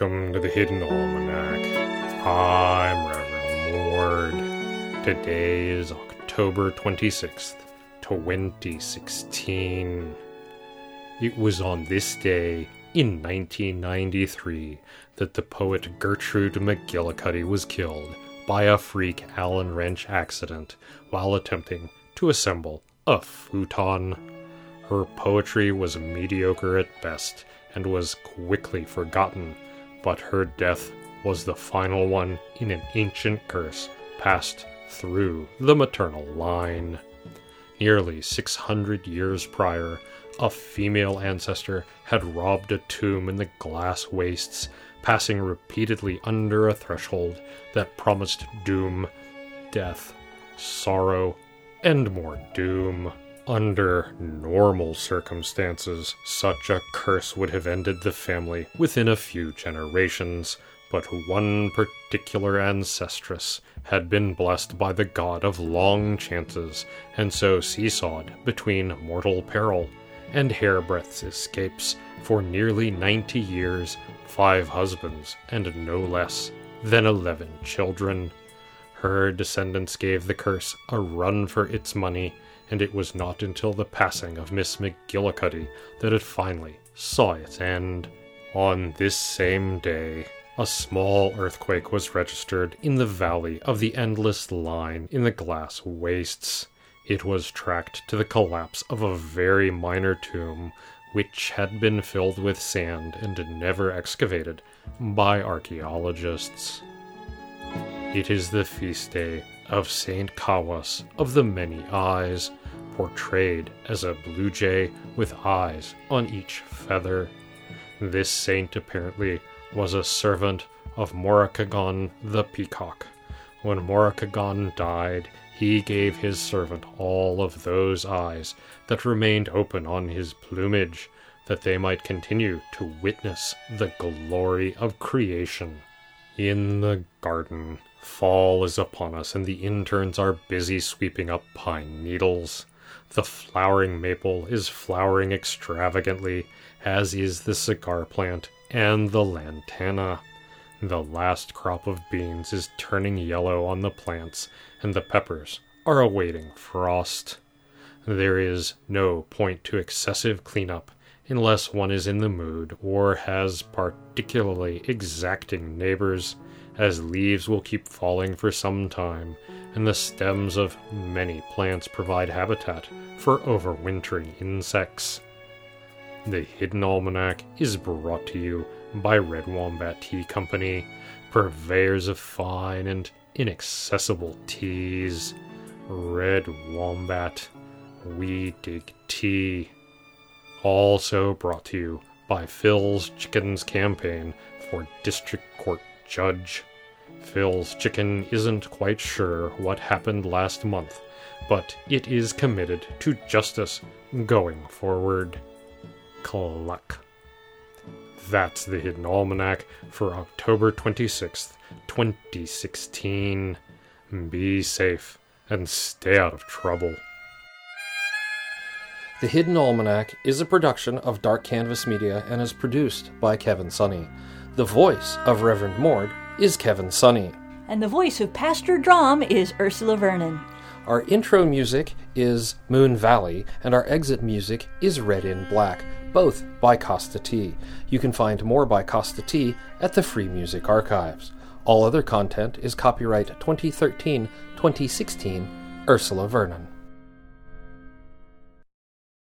Welcome to the Hidden Almanac. I'm Reverend Mord. Today is October 26th, 2016. It was on this day in 1993 that the poet Gertrude McGillicuddy was killed by a freak Allen wrench accident while attempting to assemble a futon. Her poetry was mediocre at best and was quickly forgotten, but her death was the final one in an ancient curse passed through the maternal line. Nearly 600 years prior, a female ancestor had robbed a tomb in the glass wastes, passing repeatedly under a threshold that promised doom, death, sorrow, and more doom. Under normal circumstances, such a curse would have ended the family within a few generations, but one particular ancestress had been blessed by the god of long chances, and so seesawed between mortal peril and hairbreadth escapes for nearly ninety years, five husbands, and no less than eleven children. Her descendants gave the curse a run for its money and it was not until the passing of Miss McGillicuddy that it finally saw its end. On this same day, a small earthquake was registered in the valley of the endless line in the glass wastes. It was tracked to the collapse of a very minor tomb, which had been filled with sand and never excavated by archaeologists. It is the feast day of Saint Kawas of the Many Eyes, portrayed as a blue jay with eyes on each feather. This saint apparently was a servant of Morakagon the peacock. When Morakagon died, he gave his servant all of those eyes that remained open on his plumage, that they might continue to witness the glory of creation. In the garden, fall is upon us, and the interns are busy sweeping up pine needles. The flowering maple is flowering extravagantly, as is the cigar plant and the lantana. The last crop of beans is turning yellow on the plants, and the peppers are awaiting frost. There is no point to excessive cleanup unless one is in the mood or has particularly exacting neighbors, as leaves will keep falling for some time, and the stems of many plants provide habitat for overwintering insects. The Hidden Almanac is brought to you by Red Wombat Tea Company, purveyors of fine and inaccessible teas. Red Wombat, we dig tea. Also brought to you by Phil's Chickens Campaign for District Court Judge. Phil's Chicken isn't quite sure what happened last month, but it is committed to justice going forward. Cluck. That's the Hidden Almanac for October 26th, 2016. Be safe and stay out of trouble. The Hidden Almanac is a production of Dark Canvas Media and is produced by Kevin Sonney. The voice of Reverend Mord is Kevin Sonney. And the voice of Pastor Drom is Ursula Vernon. Our intro music is Moon Valley, and our exit music is Red in Black, both by Kosta T. You can find more by Kosta T at the Free Music Archives. All other content is copyright 2013 2016 Ursula Vernon.